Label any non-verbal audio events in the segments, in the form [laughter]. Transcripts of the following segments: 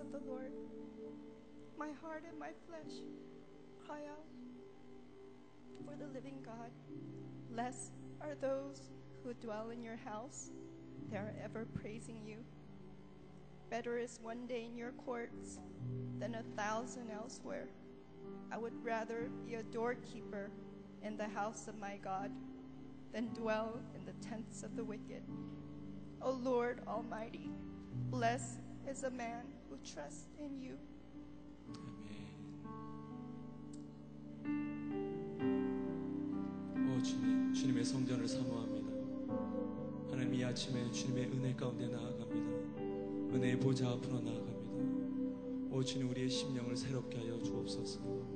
of the Lord. My heart and my flesh cry out for the living God. Blessed are those who dwell in your house, they are ever praising you. Better is one day in your courts than a thousand elsewhere. I would rather be a doorkeeper in the house of my God than dwell in the tents of the wicked. O Lord Almighty, blessed is a man who trusts in you. 아멘. 오 주님, 주님의 성전을 사모합니다. 하나님 이 아침에 주님의 은혜 가운데 나아갑니다. 은혜의 보좌 앞으로 나아갑니다. 오 주님 우리의 심령을 새롭게 하여 주옵소서.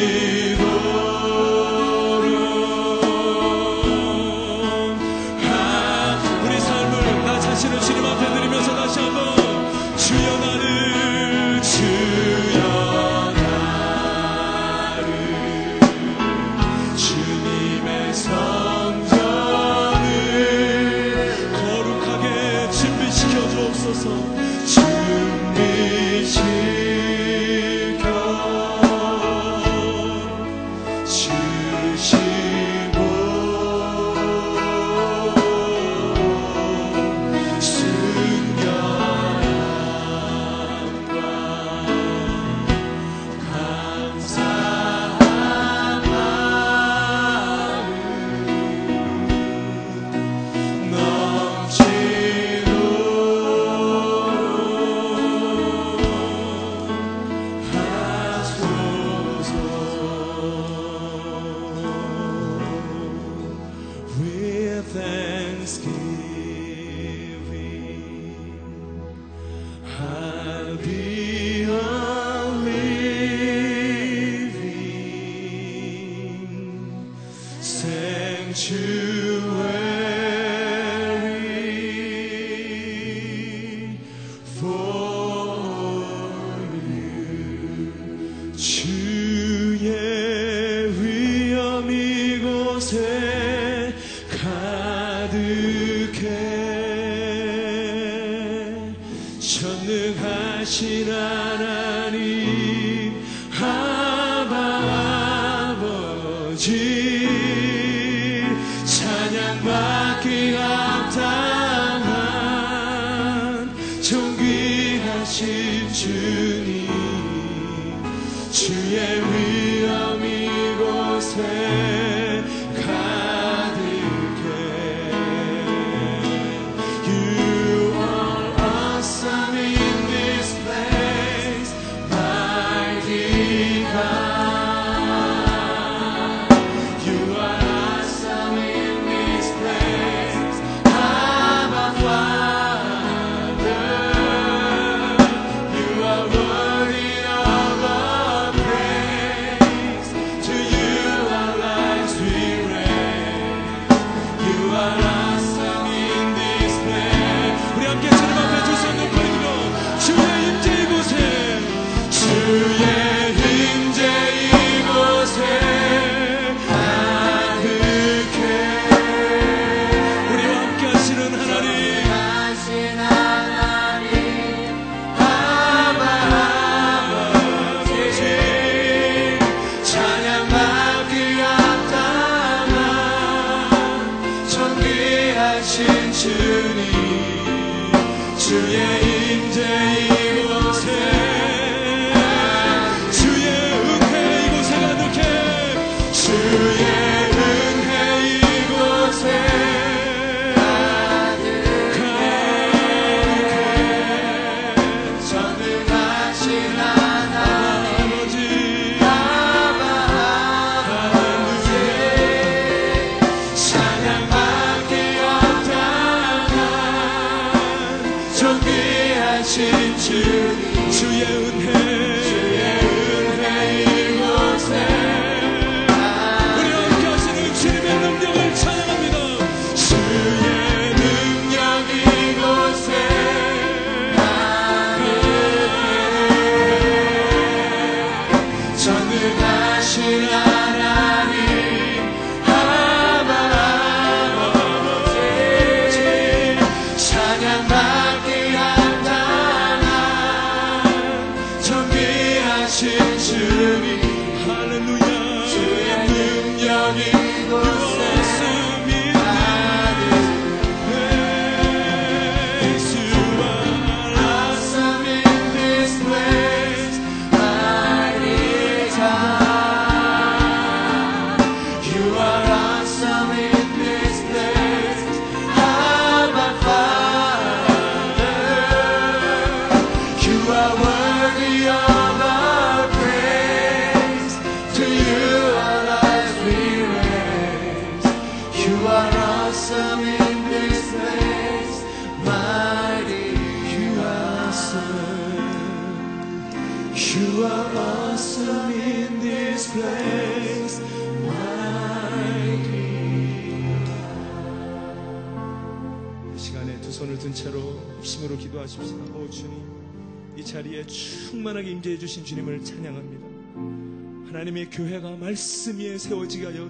넘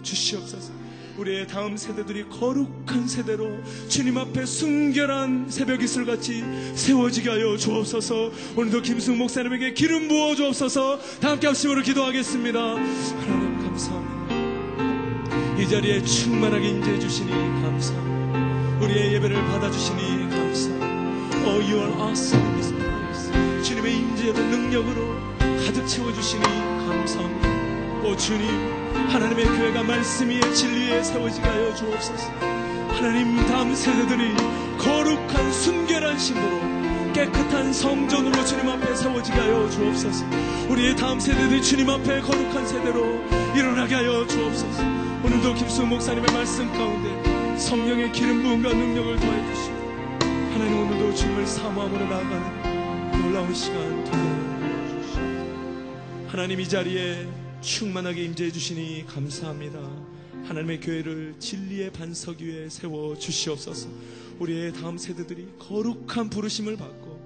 주시옵소서. 우리의 다음 세대들이 거룩한 세대로 주님 앞에 순결한 새벽 이슬 같이 세워지게 하여 주옵소서. 오늘도 김승 목사님에게 기름 부어 주옵소서. 다 함께 합심으로 기도하겠습니다. 하나님 감사합니다. 이 자리에 충만하게 임재해 주시니 감사합니다. 우리의 예배를 받아주시니 감사합니다. Oh, you are awesome in this place. 주님의 임재의 능력으로 가득 채워주시니 감사합니다. 오 주님, 하나님의 교회가 말씀 위에 진리에 세워지게 하여 주옵소서. 하나님 다음 세대들이 거룩한 순결한 신으로 깨끗한 성전으로 주님 앞에 세워지게 하여 주옵소서. 우리의 다음 세대들이 주님 앞에 거룩한 세대로 일어나게 하여 주옵소서. 오늘도 김수 목사님의 말씀 가운데 성령의 기름 부음과 능력을 더해 주시고 하나님 오늘도 주님을 사모함으로 나아가는 놀라운 시간 되게. 하나님 이 자리에 충만하게 임재해 주시니 감사합니다. 하나님의 교회를 진리의 반석 위에 세워 주시옵소서. 우리의 다음 세대들이 거룩한 부르심을 받고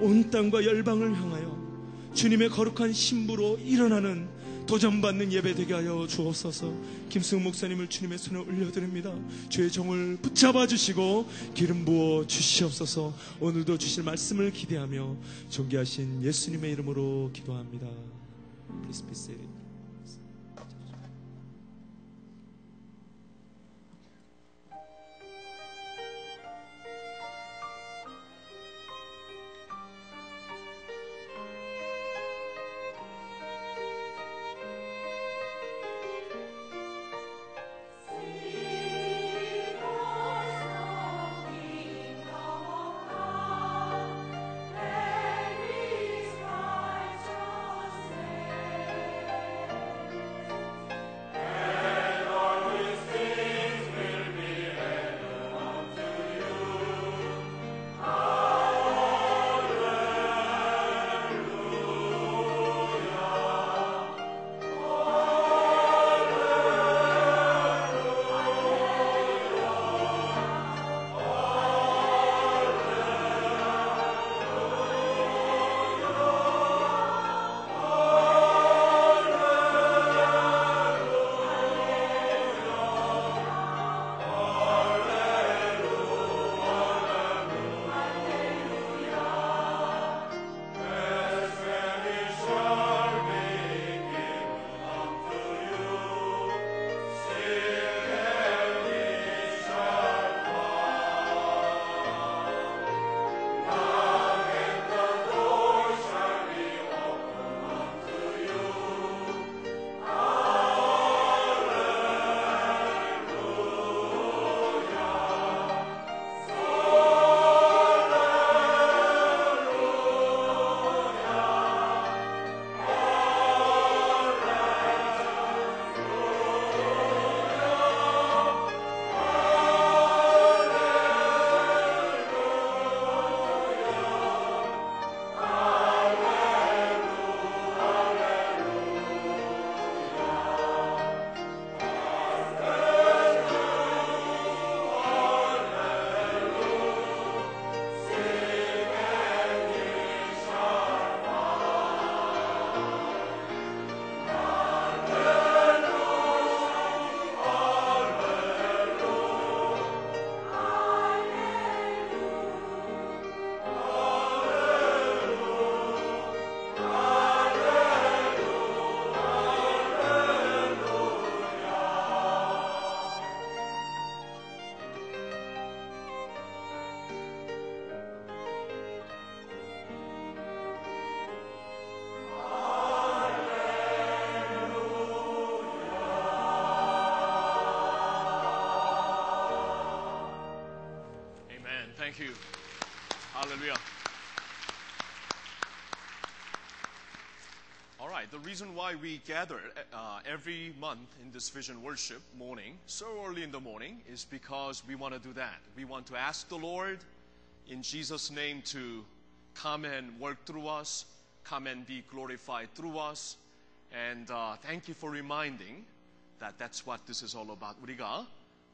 온 땅과 열방을 향하여 주님의 거룩한 신부로 일어나는 도전받는 예배 되게 하여 주옵소서. 김승우 목사님을 주님의 손에 올려드립니다. 주의 종을 붙잡아 주시고 기름 부어 주시옵소서. 오늘도 주실 말씀을 기대하며 존귀하신 예수님의 이름으로 기도합니다. Please be seated. reason why we gather uh, every month in this vision worship morning, so early in the morning, is because we want to do that. We want to ask the Lord in Jesus' name to come and work through us, come and be glorified through us. And uh, thank you for reminding that that's what this is all about. 우리가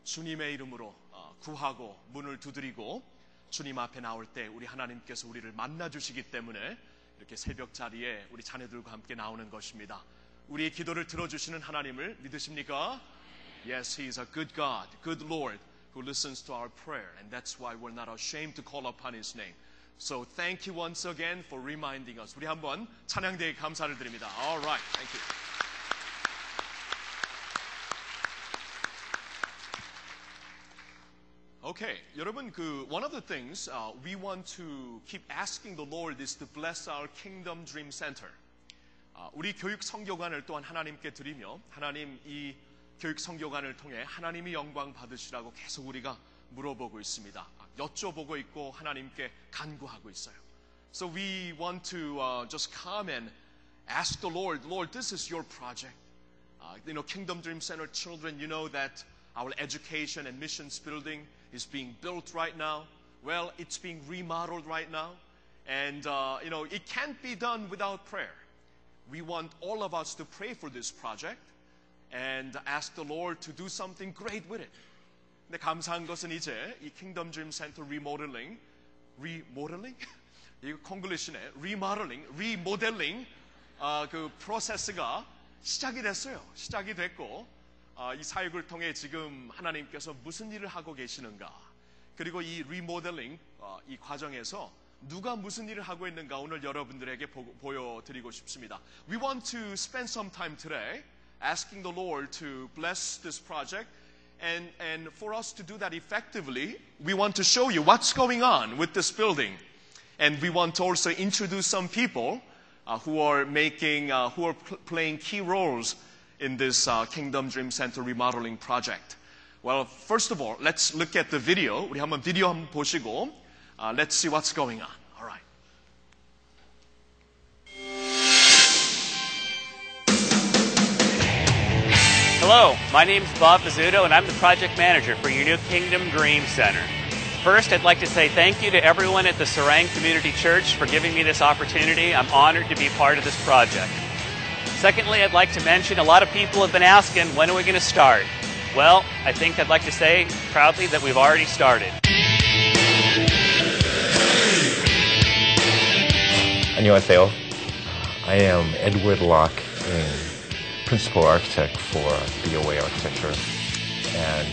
주님의 이름으로 어, 구하고 문을 두드리고 주님 앞에 나올 때 우리 하나님께서 우리를 만나 주시기 때문에 이렇게 새벽 자리에 우리 자녀들과 함께 나오는 것입니다. 우리의 기도를 들어주시는 하나님을 믿으십니까? Yes, He is a good God, good Lord who listens to our prayer, and that's why we're not ashamed to call upon His name. So thank you once again for reminding us. 우리 한번 찬양대에 감사를 드립니다. All right, thank you. Okay, 여러분 그 one of the things uh, we want to keep asking the Lord is to bless our Kingdom Dream Center. 아, 우리 교육 성교관을 또한 하나님께 드리며 하나님 이 교육 성교관을 통해 하나님이 영광 받으시라고 계속 우리가 물어보고 있습니다. 아, 여쭤보고 있고 하나님께 간구하고 있어요. So we want to uh, just come and ask the Lord, Lord, this is your project. Uh, you know, Kingdom Dream Center children, you know that our education and missions building is being built right now. Well, it's being remodeled right now. And, uh, you know, it can't be done without prayer. We want all of us to pray for this project. and ask the Lord to do something great with it. 근데 감사한 것은 이제 이 킹덤 드림 센터 리모델링, 리모델링? 이거 콩글리시네. 리모델링, 리모델링 아, 그 프로세스가 시작이 됐어요. 시작이 됐고 아, 이 사역을 통해 지금 하나님께서 무슨 일을 하고 계시는가? 그리고 이 리모델링 어, 이 과정에서 누가 무슨 일을 하고 있는가 오늘 여러분들에게 보, 보여드리고 싶습니다. We want to spend some time today asking the Lord to bless this project. And, and for us to do that effectively, we want to show you what's going on with this building. And we want to also introduce some people uh, who are making, uh, who are pl- playing key roles in this uh, Kingdom Dream Center remodeling project. Well, first of all, let's look at the video. 우리 한번 비디오 한번 보시고, uh, let's see what's going on. All right. Hello, my name is Bob Pizzuto, and I'm the project manager for your new Kingdom Dream Center. First, I'd like to say thank you to everyone at the Sarang Community Church for giving me this opportunity. I'm honored to be part of this project. Secondly, I'd like to mention a lot of people have been asking, when are we going to start? Well, I think I'd like to say proudly that we've already started. 안녕하세요. I am Edward Locke, principal architect for BOA Architecture and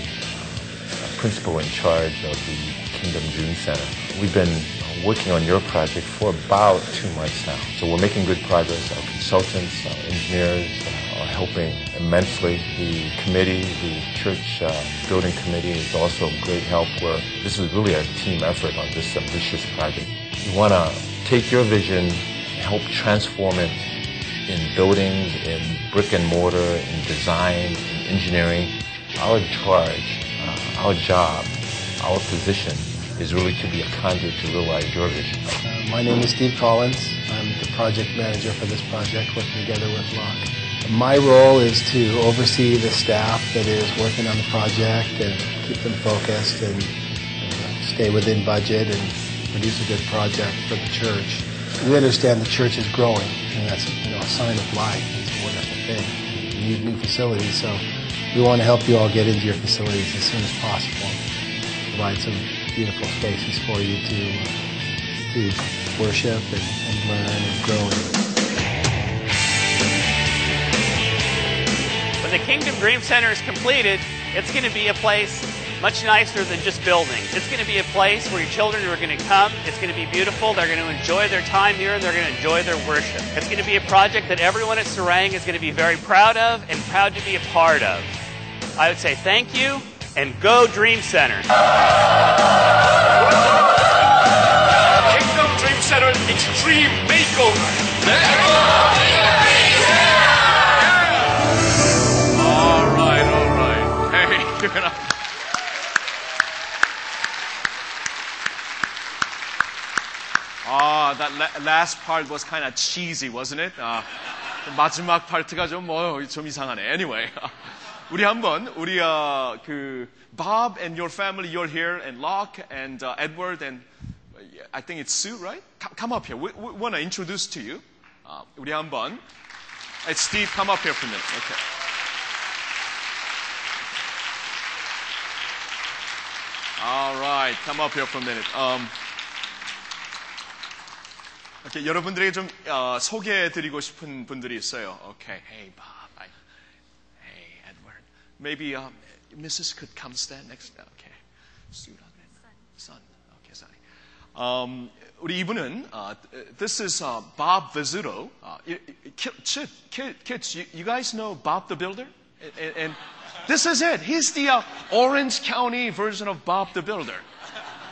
principal in charge of the Kingdom Dream Center. We've been working on your project for about two months now. So we're making good progress. Our consultants, our engineers are helping immensely. The committee, the church uh, building committee is also great help where this is really a team effort on this ambitious project. We want to take your vision, help transform it in buildings, in brick and mortar, in design, in engineering. Our charge, uh, our job, our position is really to be a conduit to realize your vision. Uh, my name is Steve Collins. I'm the project manager for this project, working together with Locke. My role is to oversee the staff that is working on the project and keep them focused and, uh, stay within budget and produce a good project for the church. We understand the church is growing, and that's you know a sign of life. It's a wonderful thing. We need new facilities, so we want to help you all get into your facilities as soon as possible. Provide some beautiful spaces for you to to worship and, and learn and grow in. When the Kingdom Dream Center is completed, it's going to be a place much nicer than just buildings. It's going to be a place where your children are going to come. It's going to be beautiful. They're going to enjoy their time here and they're going to enjoy their worship. It's going to be a project that everyone at Sarang is going to be very proud of and proud to be a part of. I would say thank you and go Dream Center. Kingdom Dream Center Extreme Makeover. All right, all right. Hey, give [laughs] it up. Ah, that la- last part was kind of cheesy, wasn't it? 아, 마지막 파트가 좀 뭐 좀 이상하네. Anyway, [laughs] 우리 한번 우리 어, 그 Bob and your family, you're here, and Locke and uh, Edward and uh, I think it's Sue, right? Come, come up here. We, we want to introduce to you. 아, 우리 한번. It's Steve. Come up here for a minute. Okay. All right. Come up here for a minute. Um, 이렇게 여러분들에게 좀 어, 소개해드리고 싶은 분들이 있어요. Okay. Hey, Bob. I, hey, Edward. Maybe um, Mrs. could come stand next. Okay. Sue라 그랬나? Son. Okay, sorry. Um, 우리 이분은 uh, this is uh, Bob Vizzuto. Uh, kids, kids, you, you guys know Bob the Builder? And, and this is it. He's the uh, Orange County version of Bob the Builder.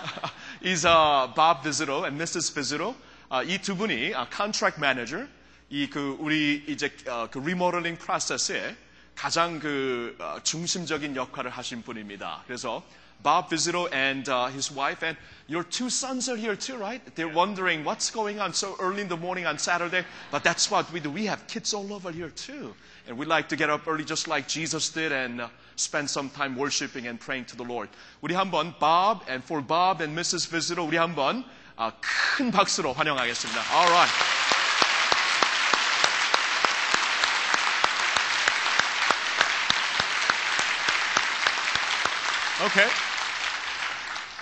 [laughs] He's uh, Bob Vizzuto and Mrs. Vizzuto. 아, 이 두 분이 아, contract manager, 이 그 우리 이제 어, 그 리모델링 프로세스에 가장 그 어, 중심적인 역할을 하신 분입니다. 그래서 Bob Vizito and uh, his wife and your two sons are here too, right? They're wondering what's going on so early in the morning on Saturday. But that's what we do. We have kids all over here too. And we like to get up early just like Jesus did and uh, spend some time worshiping and praying to the Lord. 우리 한번 Bob and for Bob and Mrs. Vizito 우리 한번 아, 큰 박수로 환영하겠습니다. All right. Okay.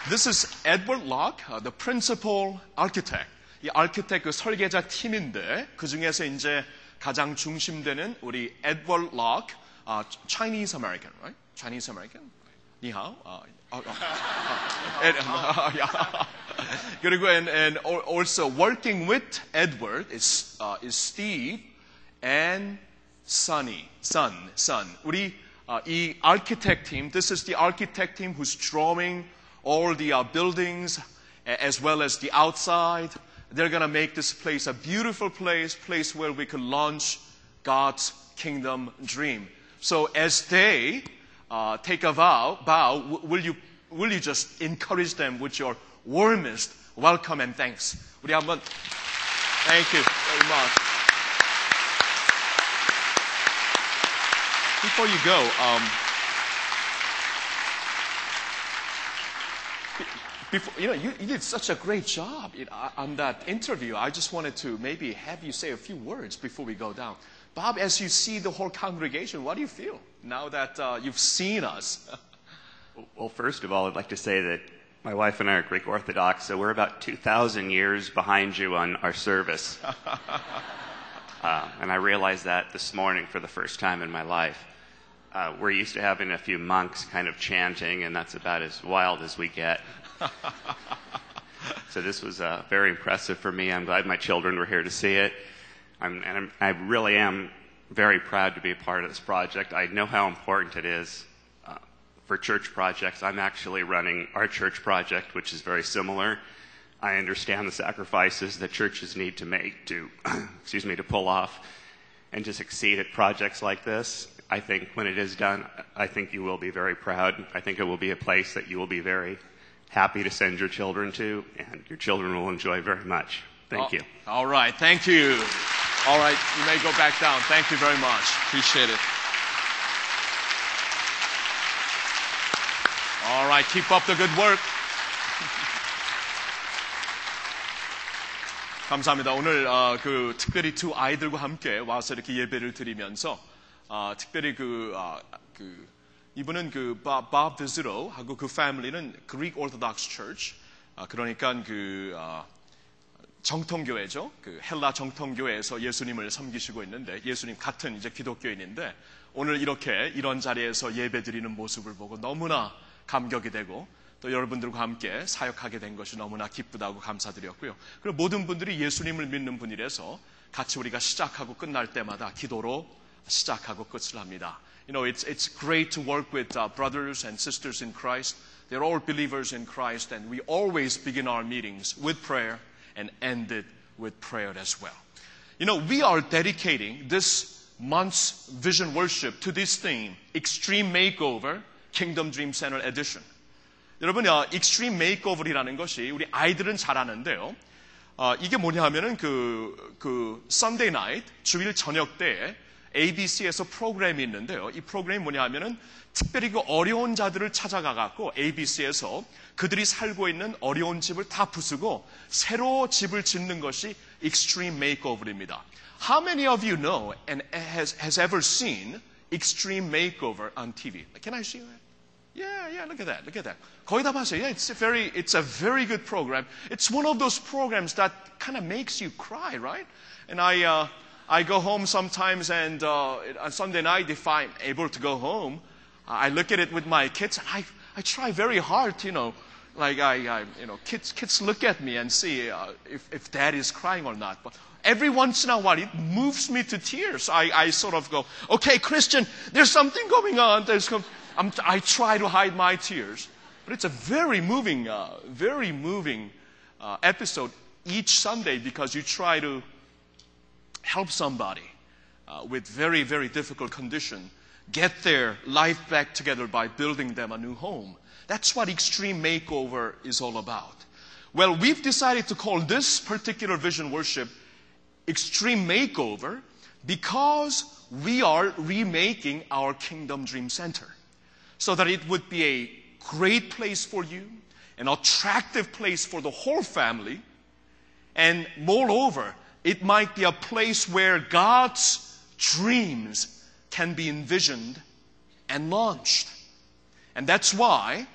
This is Edward Locke, uh, the principal architect. 이 아키텍트 그 설계자 팀인데 그 중에서 이제 가장 중심되는 우리 Edward Locke, uh, Chinese American, right? Chinese American. 니하오. 아, 아, 아, 아, ed, yeah. 그리고 and, and also working with Edward is uh, is Steve and Sonny, son, son. 우리 uh, 이 architect team. This is the architect team who's drawing all the uh, buildings as well as the outside. They're going to make this place a beautiful place, place where we can launch God's kingdom dream. So as they uh, take a vow, bow, will you, will you just encourage them with your warmest welcome and thanks? 우리 한번 Thank you very much. Before you go, um, before, you know, you, you, did such a great job in, uh, on that interview. I just wanted to maybe have you say a few words before we go down. Bob, as you see the whole congregation, what do you feel now that uh, you've seen us? [laughs] well, first of all, I'd like to say that my wife and I are Greek Orthodox, so we're about 2,000 years behind you on our service. [laughs] uh, and I realized that this morning for the first time in my life. Uh, we're used to having a few monks kind of chanting, and that's about as wild as we get. [laughs] so this was uh, very impressive for me. I'm glad my children were here to see it. I'm, and I'm, i really am very proud to be a part of this project. I know how important it is uh, for church projects. I'm actually running our church project, which is very similar. I understand the sacrifices that churches need to make to, [clears throat] excuse me, to pull off and to succeed at projects like this. I think when it is done, I think you will be very proud. I think it will be a place that you will be very happy to send your children to, and your children will enjoy very much. Thank you. All right. Thank you. All right. You may go back down. Thank you very much. Appreciate it. All right. Keep up the good work. [laughs] 감사합니다. 오늘 어, 그 특별히 두 아이들과 함께 와서 이렇게 예배를 드리면서 어, 특별히 그, 어, 그 이분은 그 밥, 드즈로 하고 그 패밀리는 Greek Orthodox Church 아, 그러니까 그 아, 정통교회죠. 그 헬라 정통교회에서 예수님을 섬기시고 있는데 예수님 같은 이제 기독교인인데 오늘 이렇게 이런 자리에서 예배드리는 모습을 보고 너무나 감격이 되고 또 여러분들과 함께 사역하게 된 것이 너무나 기쁘다고 감사드렸고요. 그리고 모든 분들이 예수님을 믿는 분이라서 같이 우리가 시작하고 끝날 때마다 기도로 시작하고 끝을 합니다. You know, it's, it's great to work with uh, brothers and sisters in Christ. They're all believers in Christ, and we always begin our meetings with prayer and end it with prayer as well. You know, we are dedicating this month's vision worship to this theme, Extreme Makeover, Kingdom Dream Center Edition. 여러분, 어, Extreme Makeover이라는 것이 우리 아이들은 잘 아는데요. 어, 이게 뭐냐 하면은 그, 그, Sunday night, 주일 저녁 때에 ABC에서 프로그램이 있는데요. 이 프로그램이 뭐냐 하면은 특별히 그 어려운 자들을 찾아가 갖고 ABC에서 그들이 살고 있는 어려운 집을 다 부수고 새로 집을 짓는 것이 extreme makeover입니다. How many of you know and has, has ever seen extreme makeover on TV? Can I see that? Yeah, yeah, look at that, look at that. 거의 다 봤어요. Yeah, it's a very, it's a very good program. It's one of those programs that kind of makes you cry, right? And I, uh, I go home sometimes, and uh, on Sunday night, if I'm able to go home, I look at it with my kids, and I, I try very hard, you know, like I, I you know, kids, kids look at me and see uh, if, if dad is crying or not. But every once in a while, it moves me to tears. I, I sort of go, okay, Christian, there's something going on. There's, I'm, I try to hide my tears. But it's a very moving, uh, very moving uh, episode each Sunday because you try to help somebody uh, with very, very difficult condition get their life back together by building them a new home. That's what extreme makeover is all about. Well, we've decided to call this particular vision worship extreme makeover because we are remaking our Kingdom Dream Center so that it would be a great place for you, an attractive place for the whole family, and moreover, it might be a place where God's dreams can be envisioned and launched. And that's why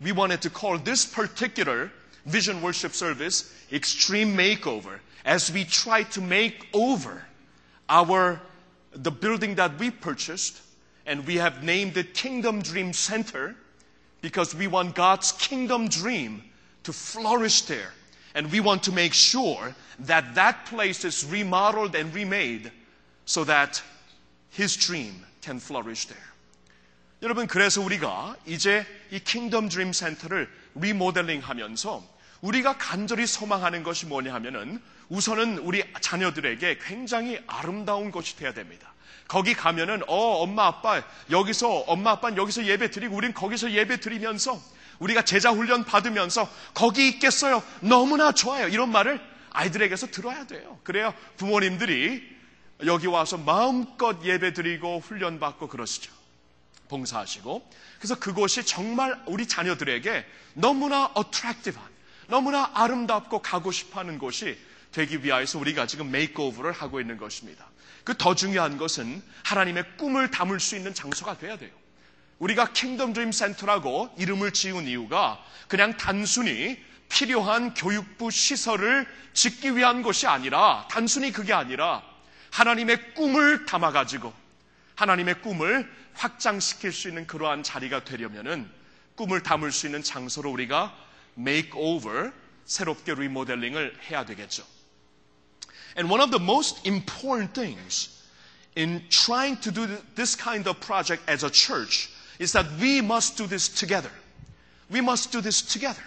we wanted to call this particular vision worship service Extreme Makeover as we try to make over our the building that we purchased and we have named it Kingdom Dream Center because we want God's kingdom dream to flourish there. And we want to make sure that that place is remodeled and remade so that His dream can flourish there. 여러분, 그래서 우리가 이제 이 킹덤 드림 센터를 리모델링 하면서 우리가 간절히 소망하는 것이 뭐냐 하면은 우선은 우리 자녀들에게 굉장히 아름다운 곳이 돼야 됩니다. 거기 가면은 어 엄마 아빠 여기서 엄마 아빠는 여기서 예배 드리고 우린 거기서 예배 드리면서 우리가 제자 훈련 받으면서 거기 있겠어요. 너무나 좋아요. 이런 말을 아이들에게서 들어야 돼요. 그래야 부모님들이 여기 와서 마음껏 예배 드리고 훈련 받고 그러시죠. 봉사하시고 그래서 그곳이 정말 우리 자녀들에게 너무나 어트랙티브한 너무나 아름답고 가고 싶어 하는 곳이 되기 위하여서 우리가 지금 메이크오버를 하고 있는 것입니다. 그 더 중요한 것은 하나님의 꿈을 담을 수 있는 장소가 돼야 돼요. 우리가 킹덤 드림 센터라고 이름을 지은 이유가 그냥 단순히 필요한 교육부 시설을 짓기 위한 것이 아니라 단순히 그게 아니라 하나님의 꿈을 담아가지고 하나님의 꿈을 확장시킬 수 있는 그러한 자리가 되려면은 꿈을 담을 수 있는 장소로 우리가 makeover, 새롭게 리모델링을 해야 되겠죠. And one of the most important things in trying to do this kind of project as a church is that we must do this together. We must do this together.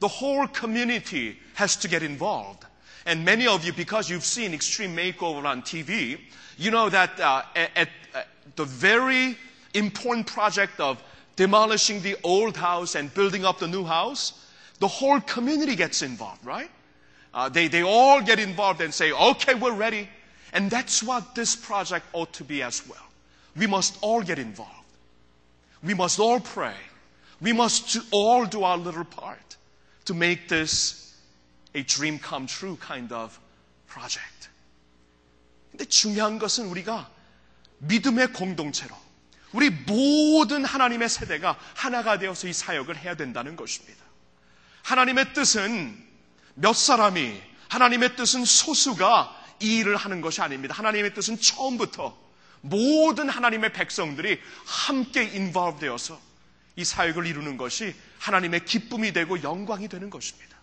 The whole community has to get involved. And many of you, because you've seen Extreme Makeover on TV, you know that uh, at, at the very important project of demolishing the old house and building up the new house, the whole community gets involved, right? Uh, they, they all get involved and say, okay, we're ready. And that's what this project ought to be as well. We must all get involved. We must all pray. We must all do our little part to make this a dream come true kind of project. 근데 중요한 것은 우리가 믿음의 공동체로 우리 모든 하나님의 세대가 하나가 되어서 이 사역을 해야 된다는 것입니다. 하나님의 뜻은 몇 사람이, 하나님의 뜻은 소수가 이 일을 하는 것이 아닙니다. 하나님의 뜻은 처음부터 모든 하나님의 백성들이 함께 인volve 되어서 이 사역을 이루는 것이 하나님의 기쁨이 되고 영광이 되는 것입니다.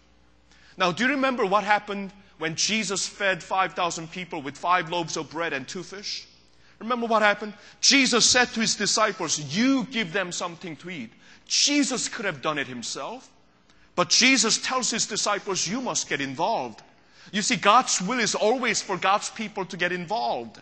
Now, do you remember what happened when Jesus fed 5,000 people with five loaves of bread and two fish? Remember what happened? Jesus said to his disciples, You give them something to eat. Jesus could have done it himself. But Jesus tells his disciples, You must get involved. You see, God's will is always for God's people to get involved.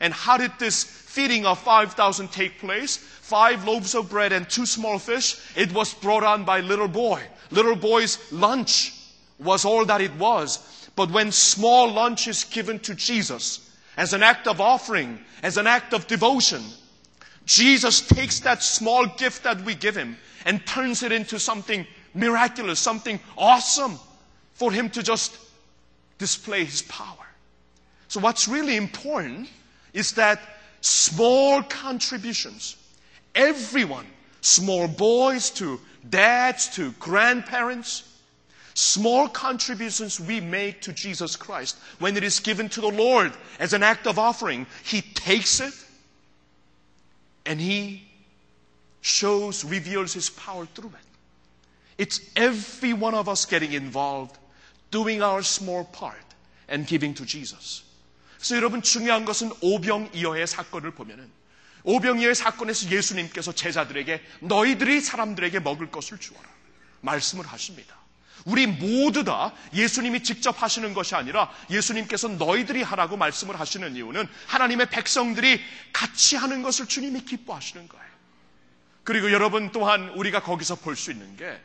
And how did this feeding of 5,000 take place? Five loaves of bread and two small fish. It was brought on by little boy. Little boy's lunch was all that it was. But when small lunch is given to Jesus as an act of offering, as an act of devotion, Jesus takes that small gift that we give him and turns it into something miraculous, something awesome for him to just display his power. So what's really important is that small contributions, everyone, small boys to dads to grandparents, small contributions we make to Jesus Christ, when it is given to the Lord as an act of offering, He takes it and He shows, reveals His power through it. It's every one of us getting involved, doing our small part, and giving to Jesus. 그래서 여러분 중요한 것은 오병이어의 사건을 보면은 오병이어의 사건에서 예수님께서 제자들에게 너희들이 사람들에게 먹을 것을 주어라 말씀을 하십니다. 우리 모두 다 예수님이 직접 하시는 것이 아니라 예수님께서 너희들이 하라고 말씀을 하시는 이유는 하나님의 백성들이 같이 하는 것을 주님이 기뻐하시는 거예요. 그리고 여러분 또한 우리가 거기서 볼 수 있는 게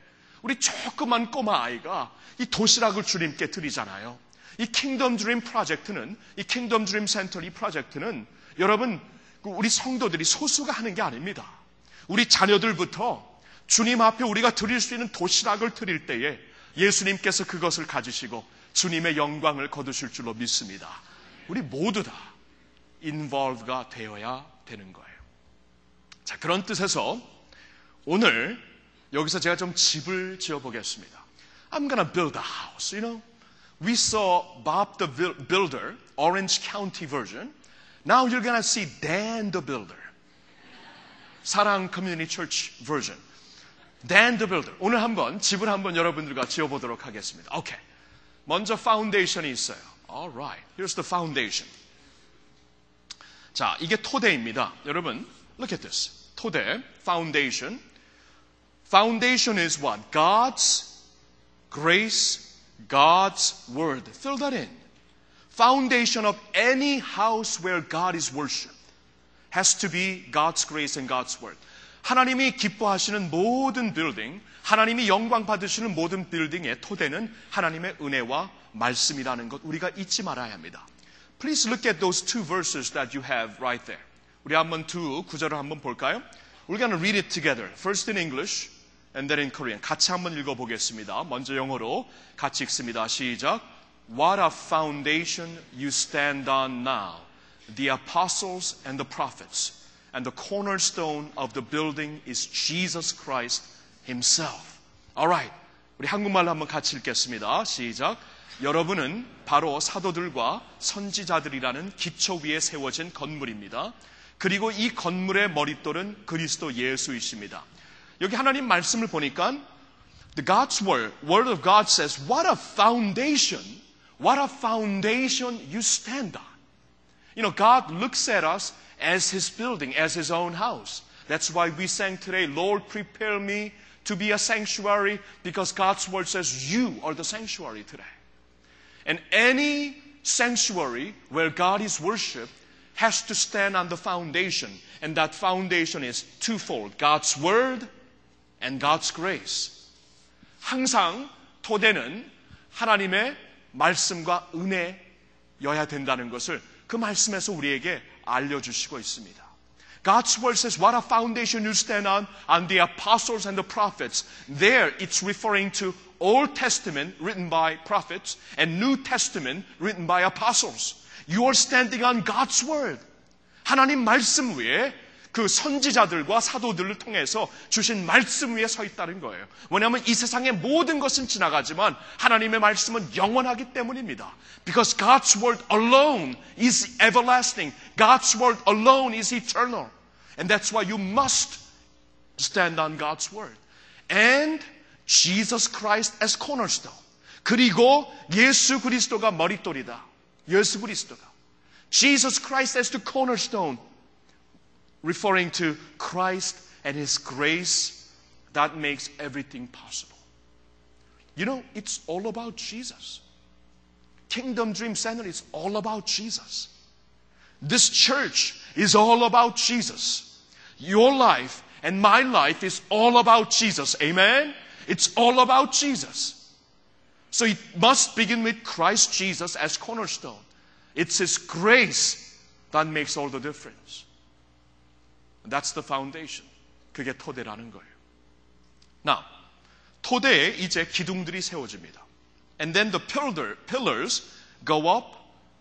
우리 조그만 꼬마 아이가 이 도시락을 주님께 드리잖아요. 이 킹덤 드림 프로젝트는 이 킹덤 드림 센터 이 프로젝트는 여러분 우리 성도들이 소수가 하는 게 아닙니다. 우리 자녀들부터 주님 앞에 우리가 드릴 수 있는 도시락을 드릴 때에 예수님께서 그것을 가지시고 주님의 영광을 거두실 줄로 믿습니다. 우리 모두 다 involve가 되어야 되는 거예요. 자, 그런 뜻에서 오늘 여기서 제가 좀 집을 지어 보겠습니다. I'm gonna build a house, you know. We saw Bob the Builder, Orange County version. Now you're gonna see Dan the Builder. 사랑 커뮤니티 처치 버전. Dan the Builder. 오늘 한번 집을 한번 여러분들과 지어보도록 하겠습니다. 오케이. 먼저 파운데이션이 있어요. Alright. Here's the foundation. 자, 이게 토대입니다. 여러분, look at this. 토대, foundation. Foundation is what? God's grace, God's word. Fill that in. Foundation of any house where God is worshipped has to be God's grace and God's word. 하나님이 기뻐하시는 모든 빌딩, 하나님이 영광 받으시는 모든 빌딩의 토대는 하나님의 은혜와 말씀이라는 것 우리가 잊지 말아야 합니다. Please look at those two verses that you have right there. 우리 한번 두 구절을 한번 볼까요? We're going to read it together. First in English and then in Korean. 같이 한번 읽어보겠습니다. 먼저 영어로 같이 읽습니다. 시작. What a foundation you stand on now. The apostles and the prophets. And the cornerstone of the building is Jesus Christ himself. Alright. 우리 한국말로 한번 같이 읽겠습니다. 시작. 여러분은 바로 사도들과 선지자들이라는 기초 위에 세워진 건물입니다. 그리고 이 건물의 머릿돌은 그리스도 예수이십니다. 여기 하나님 말씀을 보니까 the God's word, word of God says, what a foundation, what a foundation you stand on. You know, God looks at us as His building, as His own house. That's why we sang today, Lord, prepare me to be a sanctuary because God's word says you are the sanctuary today. And any sanctuary where God is worshiped has to stand on the foundation. And that foundation is twofold God's Word and God's grace. 항상 토대는 하나님의 말씀과 은혜여야 된다는 것을 그 말씀에서 우리에게 알려주시고 있습니다. God's word says, What a foundation you stand on, on the apostles and the prophets. There it's referring to Old Testament written by prophets and New Testament written by apostles. You are standing on God's word. 하나님 말씀 위에 그 선지자들과 사도들을 통해서 주신 말씀 위에 서 있다는 거예요. 왜냐하면 이 세상의 모든 것은 지나가지만 하나님의 말씀은 영원하기 때문입니다. Because God's word alone is everlasting. God's word alone is eternal. And that's why you must stand on God's word. And Jesus Christ as cornerstone. 그리고 예수 그리스도가 머릿돌이다. 예수 그리스도가. Jesus Christ as the cornerstone. Referring to Christ and His grace that makes everything possible. You know, it's all about Jesus. Kingdom Dream Center is all about Jesus. This church is all about Jesus. Your life and my life is all about Jesus. Amen? It's all about Jesus. So it must begin with Christ Jesus as cornerstone. It's His grace that makes all the difference. That's the foundation. 그게 토대라는 거예요. Now, 토대에 이제 기둥들이 세워집니다. And then the pillar, pillars go up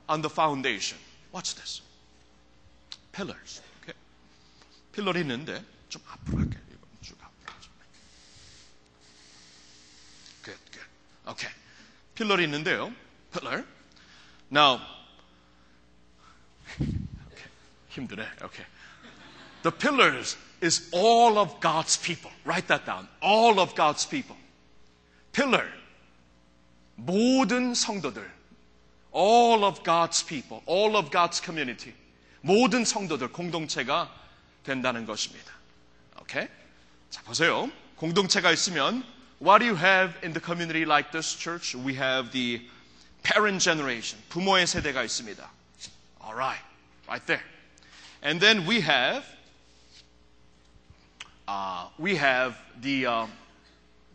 on the foundation. Watch this. Pillars. Okay. 필러리 있는데 좀 앞으로 할게요. 쭉 앞으로. Good, good. Okay. 필러리 있는데요. Pillar. Now, [laughs] okay. 힘드네. Okay. The pillars is all of God's people. Write that down. All of God's people. Pillar. 모든 성도들. All of God's people. All of God's community. 모든 성도들 공동체가 된다는 것입니다. 오케이? 자, 보세요. 공동체가 있으면 what do you have in the community like this church? We have the parent generation. 부모의 세대가 있습니다. All right. Right there. And then we have uh, we have the uh,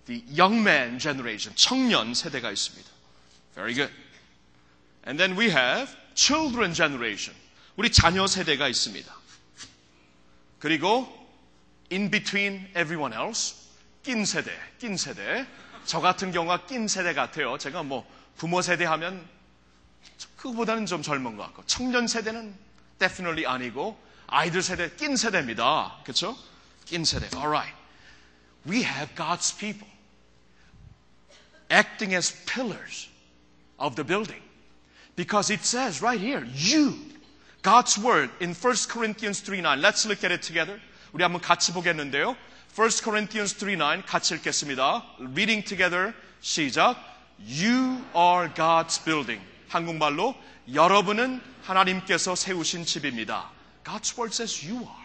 the young man generation. 청년 세대가 있습니다. Very good. And then we have children generation. 우리 자녀 세대가 있습니다. 그리고 in between everyone else 낀 세대, 낀 세대. 저 같은 경우가 낀 세대 같아요. 제가 뭐 부모 세대 하면 그거보다는 좀 젊은 것 같고 청년 세대는 definitely 아니고 아이들 세대 낀 세대입니다. 그렇죠? 낀 세대. Alright. we have God's people acting as pillars of the building. Because it says right here, you, God's word in 1 Corinthians 3:9. Let's look at it together. 우리 한번 같이 보겠는데요. 1 Corinthians 3:9 같이 읽겠습니다. Reading together. 시작. You are God's building. 한국말로 여러분은 하나님께서 세우신 집입니다. God's word says you are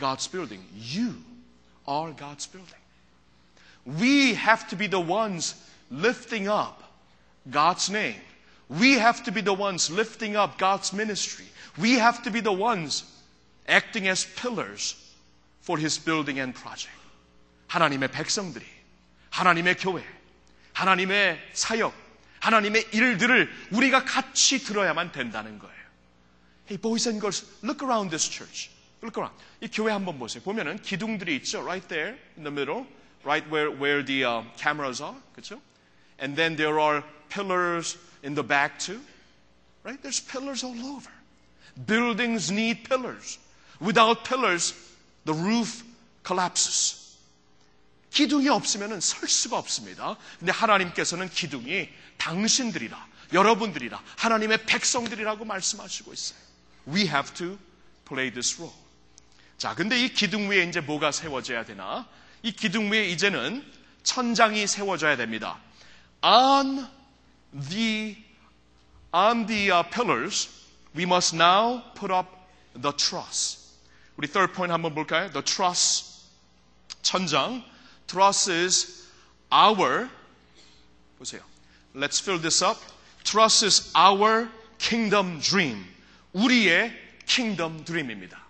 God's building. You are God's building. We have to be the ones lifting up God's name. We have to be the ones lifting up God's ministry. We have to be the ones acting as pillars for His building and project. 하나님의 백성들이, 하나님의 교회, 하나님의 사역, 하나님의 일들을 우리가 같이 들어야만 된다는 거예요. Hey, boys and girls, look around this church. Look around. 이 교회 한번 보세요. 보면은 기둥들이 있죠. Right there in the middle. Right where, where the uh, cameras are. 그렇죠? And then there are pillars in the back too. Right? There's pillars all over. Buildings need pillars. Without pillars, the roof collapses. 기둥이 없으면 설 수가 없습니다. 근데 하나님께서는 기둥이 당신들이라, 여러분들이라, 하나님의 백성들이라고 말씀하시고 있어요. We have to play this role. 자, 근데 이 기둥 위에 이제 뭐가 세워져야 되나? 이 기둥 위에 이제는 천장이 세워져야 됩니다. On the on the uh, pillars, we must now put up the truss. 우리 third point 한번 볼까요? The truss 천장. Truss is our 보세요. Let's fill this up. Truss is our kingdom dream. 우리의 kingdom dream입니다.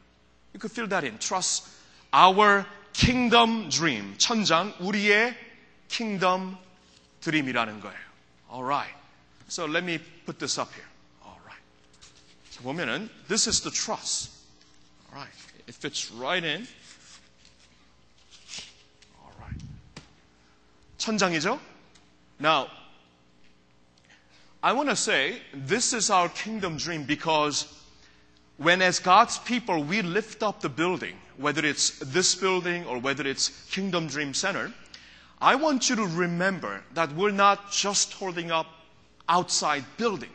You could fill that in. Truss our kingdom dream. 천장, 우리의 kingdom dream이라는 거예요. Alright. So let me put this up here. Alright. 자, 보면은, this is the truss. Alright. It fits right in. Alright. 천장이죠? Now, I want to say this is our kingdom dream because when, as God's people, we lift up the building, whether it's this building or whether it's Kingdom Dream Center, I want you to remember that we're not just holding up outside building.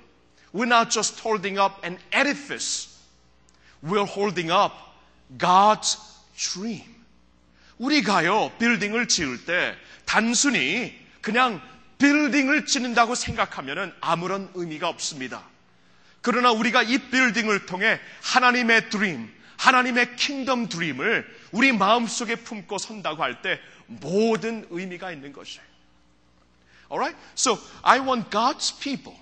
We're not just holding up an edifice. We're holding up God's dream. 우리가요, 빌딩을 지을 때 단순히 그냥 빌딩을 짓는다고 생각하면 아무런 의미가 없습니다. 그러나 우리가 이 빌딩을 통해 하나님의 드림, 하나님의 킹덤 드림을 우리 마음속에 품고 선다고 할 때 모든 의미가 있는 것이에요. Alright? So I want God's people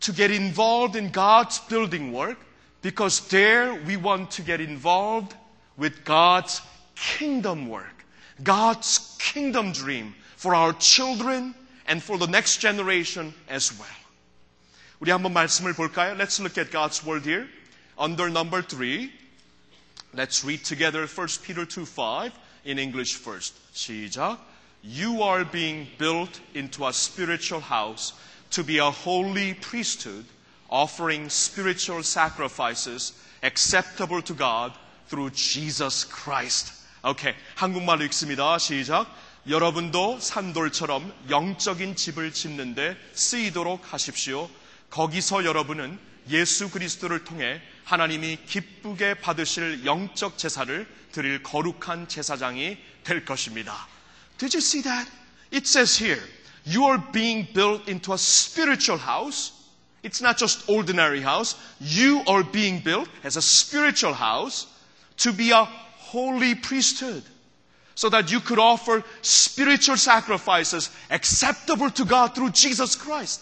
to get involved in God's building work because there we want to get involved with God's kingdom work, God's kingdom dream for our children and for the next generation as well. 우리 한번 말씀을 볼까요? Let's look at God's word here. Under number three, let's read together 1 Peter 2 5 in English first. 시작. You are being built into a spiritual house to be a holy priesthood, offering spiritual sacrifices acceptable to God through Jesus Christ. 오케이. 한국말로 읽습니다. 시작. 여러분도 산돌처럼 영적인 집을 짓는데 쓰이도록 하십시오. 거기서 여러분은 예수 그리스도를 통해 하나님이 기쁘게 받으실 영적 제사를 드릴 거룩한 제사장이 될 것입니다. Did you see that? It says here, you are being built into a spiritual house. It's not just ordinary house. You are being built as a spiritual house to be a holy priesthood. So that you could offer spiritual sacrifices acceptable to God through Jesus Christ.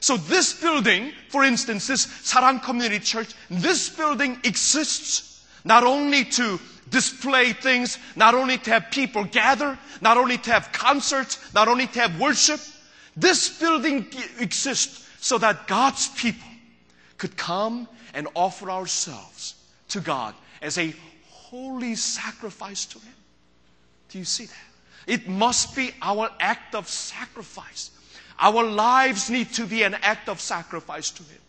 So this building, for instance, this Sarang Community Church, this building exists not only to display things, not only to have people gather, not only to have concerts, not only to have worship. This building exists so that God's people could come and offer ourselves to God as a holy sacrifice to Him. Do you see that? It must be our act of sacrifice. Our lives need to be an act of sacrifice to Him.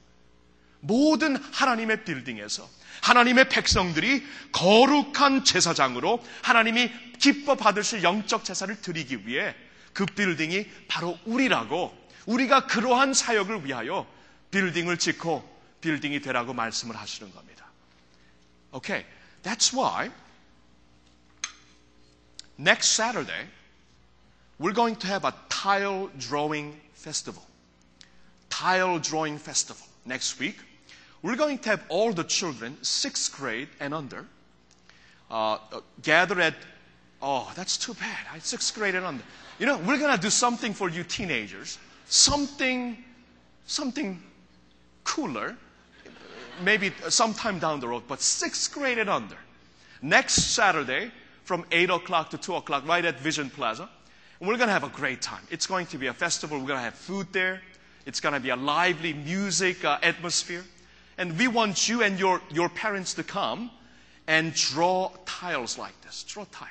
모든 하나님의 빌딩에서 하나님의 백성들이 거룩한 제사장으로 하나님이 기뻐 받으실 영적 제사를 드리기 위해 그 빌딩이 바로 우리라고 우리가 그러한 사역을 위하여 빌딩을 짓고 빌딩이 되라고 말씀을 하시는 겁니다. Okay, that's why next Saturday we're going to have a tile drawing festival. Tile drawing festival next week. We're going to have all the children, sixth grade and under, uh, gather at. Oh, that's too bad. I Sixth grade and under. You know, we're going to do something for you teenagers, something, something cooler, maybe sometime down the road, but sixth grade and under. Next Saturday from 8 o'clock to 2 o'clock, right at Vision Plaza. And we're going to have a great time. It's going to be a festival. We're going to have food there. It's going to be a lively music uh, atmosphere. And we want you and your, your parents to come and draw tiles like this. Draw tile.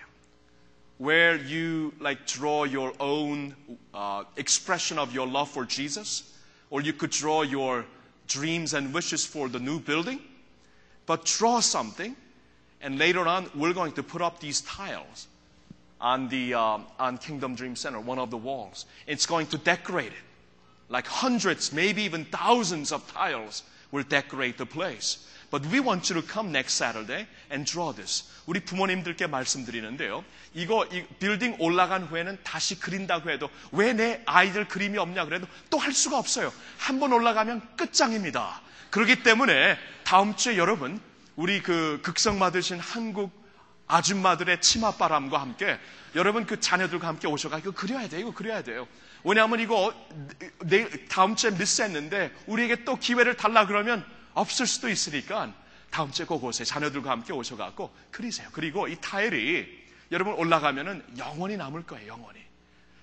Where you like draw your own uh, expression of your love for Jesus, or you could draw your dreams and wishes for the new building. But draw something, and later on, we're going to put up these tiles on the um, on Kingdom Dream Center, one of the walls. It's going to decorate it, like hundreds, maybe even thousands of tiles will decorate the place. But we want you to come next Saturday and draw this. 우리 부모님들께 말씀드리는데요. 이거 이 빌딩 올라간 후에는 다시 그린다고 해도 왜 내 아이들 그림이 없냐 그래도 또 할 수가 없어요. 한 번 올라가면 끝장입니다. 그렇기 때문에 다음 주에 여러분 우리 그 극성 받으신 한국 아줌마들의 치맛바람과 함께 여러분 그 자녀들과 함께 오셔가 이거 그려야 돼 이거 그려야 돼요. 왜냐하면 이거 내 다음 주에 미스했는데 우리에게 또 기회를 달라 그러면 없을 수도 있으니까 다음 주에 꼭 오세요. 자녀들과 함께 오셔갖고 그리세요. 그리고 이 타일이 여러분 올라가면은 영원히 남을 거예요. 영원히.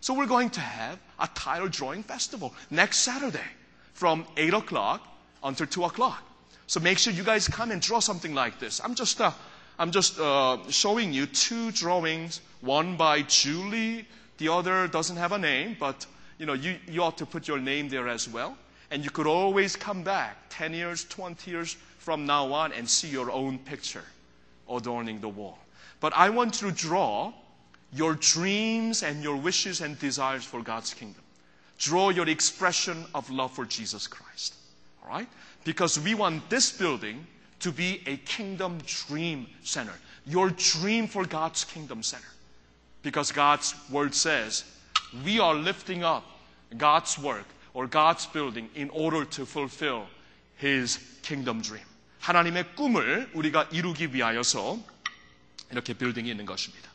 So we're going to have a tile drawing festival next Saturday from 8 o'clock until 2 o'clock. So make sure you guys come and draw something like this. I'm just, uh, I'm just uh, showing you two drawings, one by Julie, the other doesn't have a name, but you know, you, you ought to put your name there as well. And you could always come back 10 years, 20 years from now on and see your own picture adorning the wall. But I want to draw your dreams and your wishes and desires for God's kingdom. Draw your expression of love for Jesus Christ. All right? Because we want this building to be a kingdom dream center. Your dream for God's kingdom center. Because God's word says we are lifting up God's work or God's building in order to fulfill His kingdom dream. 하나님의 꿈을 우리가 이루기 위하여서 이렇게 빌딩이 있는 것입니다.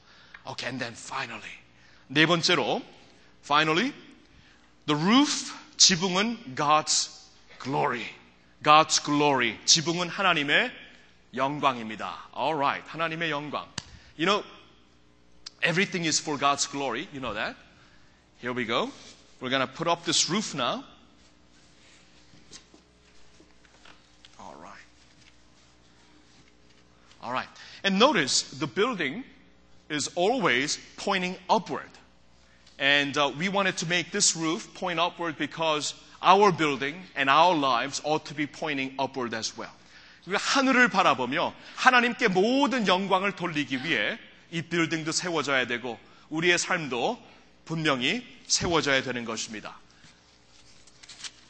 Okay, and then finally. 네 번째로, finally, the roof, 지붕은 God's glory. God's glory. 지붕은 하나님의 영광입니다. Alright, 하나님의 영광. You know, everything is for God's glory. You know that? Here we go. We're going to put up this roof now. All right. All right. And notice the building is always pointing upward. And uh, we wanted to make this roof point upward because our building and our lives ought to be pointing upward as well. 하늘을 바라보며 하나님께 모든 영광을 돌리기 위해 이 빌딩도 세워져야 되고 우리의 삶도 분명히 세워져야 되는 것입니다.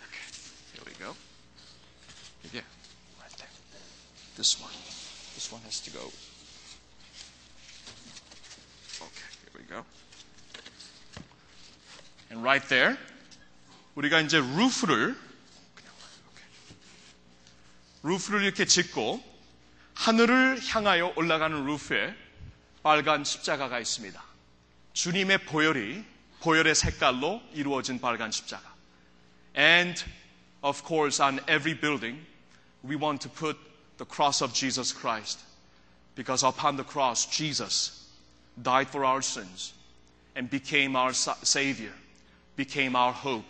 Okay, here we go. Yeah, right there. This one. This one has to go. Okay, here we go. And right there, 우리가 이제 루프를 루프를 이렇게 짓고 하늘을 향하여 올라가는 루프에 빨간 십자가가 있습니다. 주님의 보혈이 보혈의 색깔로 이루어진 빨간 십자가. And of course on every building we want to put the cross of Jesus Christ because upon the cross Jesus died for our sins and became our savior, became our hope,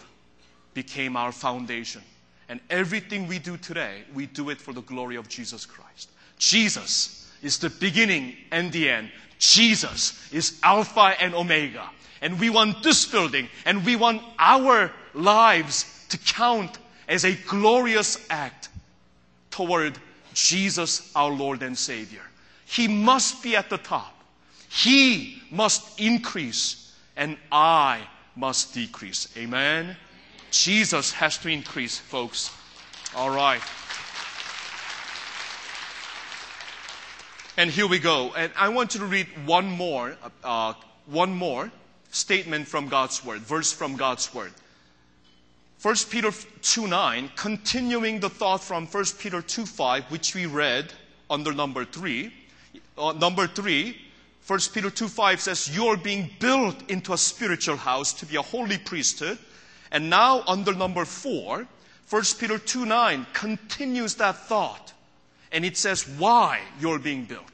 became our foundation. And everything we do today, we do it for the glory of Jesus Christ. Jesus is the beginning and the end. Jesus is Alpha and Omega. And we want this building and we want our lives to count as a glorious act toward Jesus, our Lord and Savior. He must be at the top. He must increase, and I must decrease. Amen. Jesus has to increase, folks. All right. And here we go. And I want you to read one more, uh, one more statement from God's Word, verse from God's Word. 1 Peter 2 9, continuing the thought from 1 Peter 2 5, which we read under number 3. Uh, number 3, 1 Peter 2 5 says, You are being built into a spiritual house to be a holy priesthood. And now, under number 4, 1 Peter 2 9 continues that thought. And it says, Why you're being built.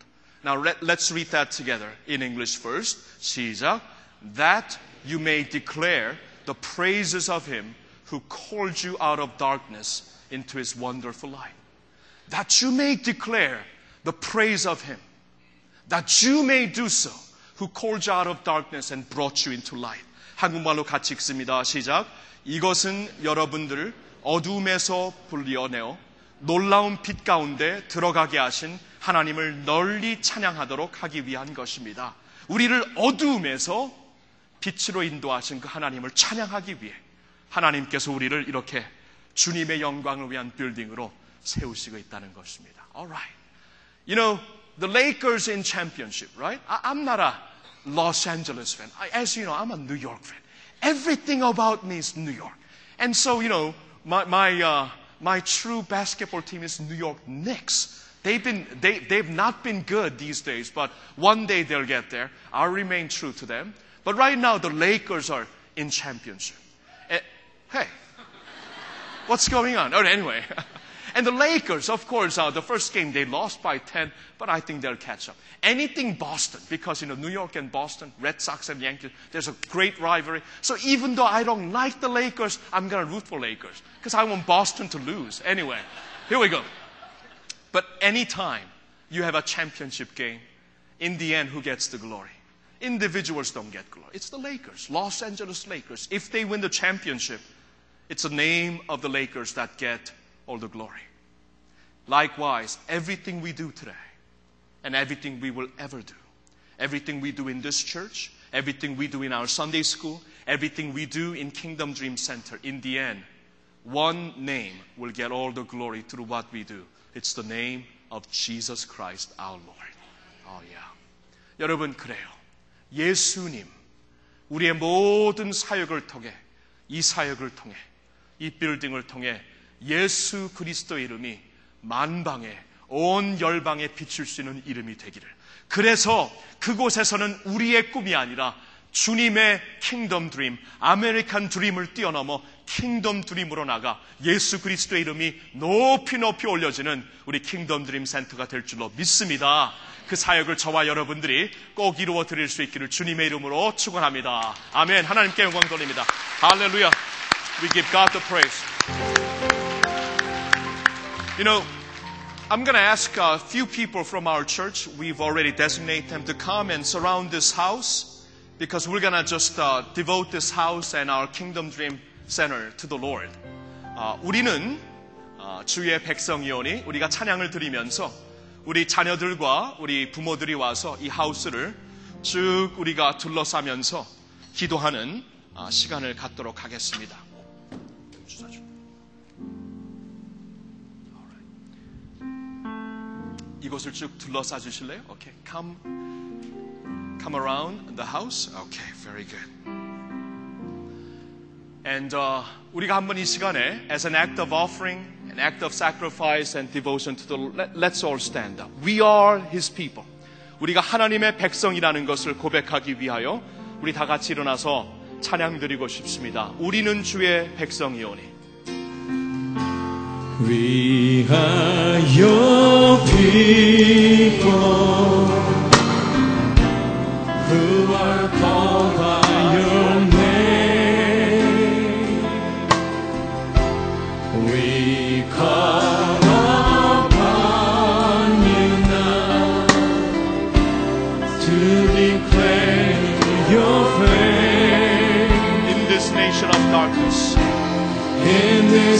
Now, let, us read that together in English first. 시작. That you may declare the praises of him who called you out of darkness into his wonderful light. That you may declare the praise of him. That you may do so who called you out of darkness and brought you into light. 한국말로 같이 읽습니다. 시작. 이것은 여러분들을 어둠에서 불리어내어 놀라운 빛 가운데 들어가게 하신 하나님을 널리 찬양하도록 하기 위한 것입니다. 우리를 어두움에서 빛으로 인도하신 그 하나님을 찬양하기 위해 하나님께서 우리를 이렇게 주님의 영광을 위한 빌딩으로 세우시고 있다는 것입니다. Alright. You know, the Lakers in championship, right? Not a Los Angeles fan. I, As you know, I'm a New York fan. Everything about me is New York. And so, you know, my, my, uh, my true basketball team is New York Knicks. They've, been, they, they've not been good these days, but one day they'll get there. I'll remain true to them. But right now, the Lakers are in championship. Hey, what's going on? Oh, anyway. [laughs] And the Lakers, of course, uh, the first game they lost by 10, but I think they'll catch up. Anything Boston, because, you know, New York and Boston, Red Sox and Yankees, there's a great rivalry. So even though I don't like the Lakers, I'm going to root for Lakers because I want Boston to lose. Anyway, here we go. But anytime you have a championship game, in the end, who gets the glory? Individuals don't get glory. It's the Lakers, Los Angeles Lakers. If they win the championship, it's the name of the Lakers that get all the glory. Likewise, everything we do today and everything we will ever do, everything we do in this church, everything we do in our Sunday school, everything we do in Kingdom Dream Center, in the end, one name will get all the glory through what we do. It's the name of Jesus Christ our Lord. Oh, yeah. 여러분, 그래요. 예수님, 우리의 모든 사역을 통해, 이 사역을 통해, 이 빌딩을 통해 예수 그리스도의 이름이 만방에 온 열방에 비출 수 있는 이름이 되기를. 그래서 그곳에서는 우리의 꿈이 아니라 주님의 킹덤 드림, 아메리칸 드림을 뛰어넘어 킹덤 드림으로 나가 예수 그리스도의 이름이 높이 높이 올려지는 우리 킹덤 드림 센터가 될 줄로 믿습니다. 그 사역을 저와 여러분들이 꼭 이루어 드릴 수 있기를 주님의 이름으로 축원합니다. 아멘. 하나님께 영광 돌립니다. 할렐루야. We give God the praise. You know, I'm going to ask a few people from our church, we've already designated them to come and surround this house because we're going to just uh, devote this house and our Kingdom Dream Center to the Lord. 어, 우리는 어, 주의 백성이오니 우리가 찬양을 드리면서 우리 자녀들과 우리 부모들이 와서 이 하우스를 쭉 우리가 둘러싸면서 기도하는 어, 시간을 갖도록 하겠습니다. 이곳을 쭉 둘러싸 주실래요? Okay, come, come around the house. Okay, very good. And uh, 우리가 한번 이 시간에 as an act of offering, an act of sacrifice and devotion to the Lord, let's all stand up. We are His people. 우리가 하나님의 백성이라는 것을 고백하기 위하여 우리 다 같이 일어나서 찬양 드리고 싶습니다. 우리는 주의 백성이오니. 위하여 people who are called by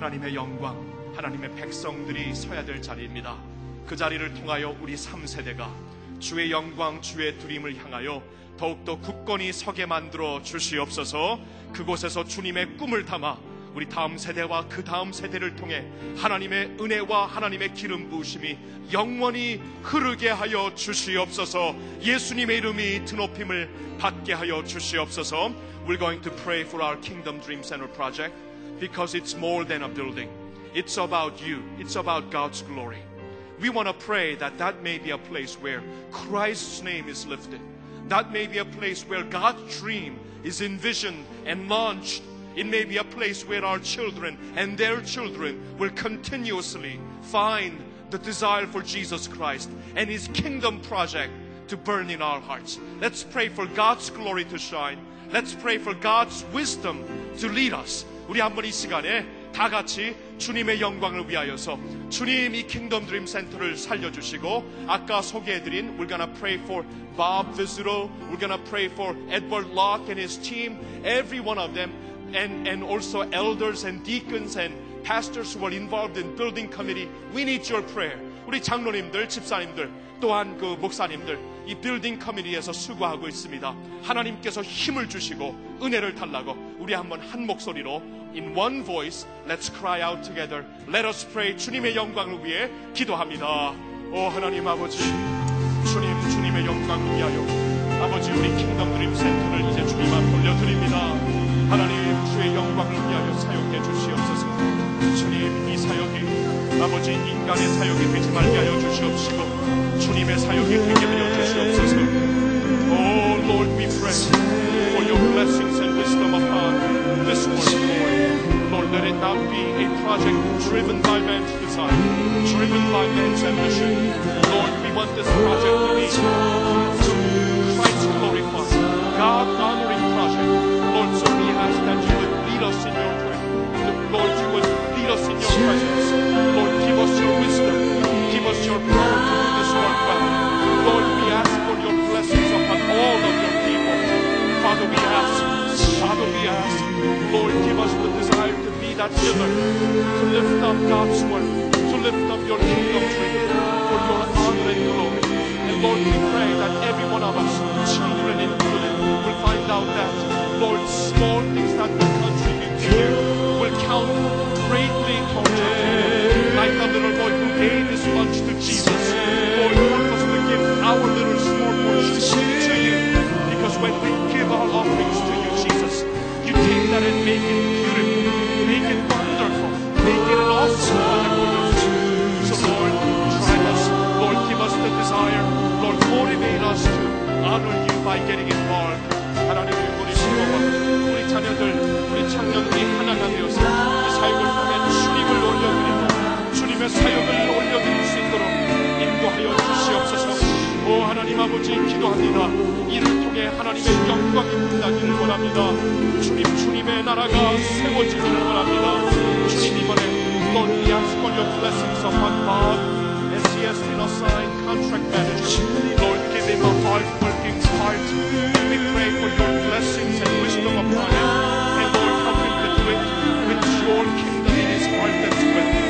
하나님의 영광, 하나님의 백성들이 서야 될 자리입니다. 그 자리를 통하여 우리 3세대가 주의 영광, 주의 드림을 향하여 더욱더 굳건히 서게 만들어 주시옵소서. 그곳에서 주님의 꿈을 담아 우리 다음 세대와 그 다음 세대를 통해 하나님의 은혜와 하나님의 기름 부으심이 영원히 흐르게 하여 주시옵소서. 예수님의 이름이 드높임을 받게 하여 주시옵소서. We're going to pray for our Kingdom Dream Center project because it's more than a building. It's about you. It's about God's glory. We want to pray that that may be a place where Christ's name is lifted. That may be a place where God's dream is envisioned and launched. It may be a place where our children and their children will continuously find the desire for Jesus Christ and His kingdom project to burn in our hearts. Let's pray for God's glory to shine. Let's pray for God's wisdom to lead us. 우리 한번 이 시간에 다 같이 주님의 영광을 위하여서 주님 이 킹덤 드림 센터를 살려주시고 아까 소개해드린 we're gonna pray for Bob Vizuro, we're gonna pray for Edward Locke and his team, every one of them, and, and also elders and deacons and pastors who are involved in building committee. We need your prayer. 우리 장로님들, 집사님들, 또한 그 목사님들 이 빌딩 커뮤니티에서 수고하고 있습니다. 하나님께서 힘을 주시고 은혜를 달라고 우리 한번 한 목소리로 in one voice let's cry out together. Let us pray. 주님의 영광을 위해 기도합니다. 오 하나님 아버지 주님 주님의 영광을 위하여 아버지 우리 킹덤 드림 센터를 이제 주님 앞 돌려드립니다. 하나님 주의 영광을 위하여 사용해 주시옵소서. 주님 이 사역이 아버지 인간의 사역이 되지 말게 하여 주시옵시고 주님의 사역이 되게 하여 주시옵소서. Oh Lord, we pray for your blessings and wisdom upon this work, Lord. Lord, let it not be a project driven by man's desire, driven by man's ambition. Lord, we want this project to be Christ glorified, God honoring project. Lord, so we ask that you would lead us in your way. Lord, you would lead us in your presence. Lord, your this well. Lord, we ask for your blessings upon all of your people. Father, we ask, Father, we ask, Lord, give us the desire to be that pillar, to lift up God's word, to lift up your kingdom tree for your honor and glory. And Lord, we pray that every one of us, children included, will find out that, Lord, small things that will contribute you will count greatly towards your kingdom Like the little boy who gave his lunch to Jesus. Lord, help us to give our little small portions to you. Because when we give our offerings to you, Jesus, you take that and make it beautiful, make it wonderful, make it an awesome wonderful So Lord, try us. Lord, give us the desire. Lord, motivate us to honor you by getting involved. 하나님의 우리 시로와 우리 자녀들, 우리 청년들이 하나가 되어서 이 사역을 통해 주님을 올려드리고 주님의 사역을 올려드릴 수 있도록 인도하여 주시옵소서. 오 하나님 아버지 기도합니다. 이를 통해 하나님의 영광이 빛나기를 원합니다. 주님 주님의 나라가 세워지기를 원합니다. 주님 이번에 we ask for your blessings upon Bob as he has been assigned contract manager. Lord, give him a hard-working heart. We pray for your blessings and wisdom upon him. And Lord, help him to do it with your kingdom in his heart that's with. You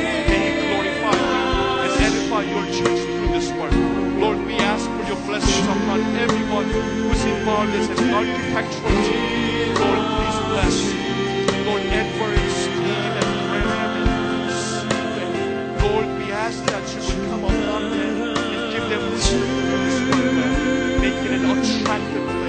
and your church through this work. Lord, we ask for your blessings upon everyone who's involved as an architectural team. Lord, please bless. Lord, Edward, Steve, and Stephen. Lord, we ask that you would come upon them and give them wisdom to this make it an attractive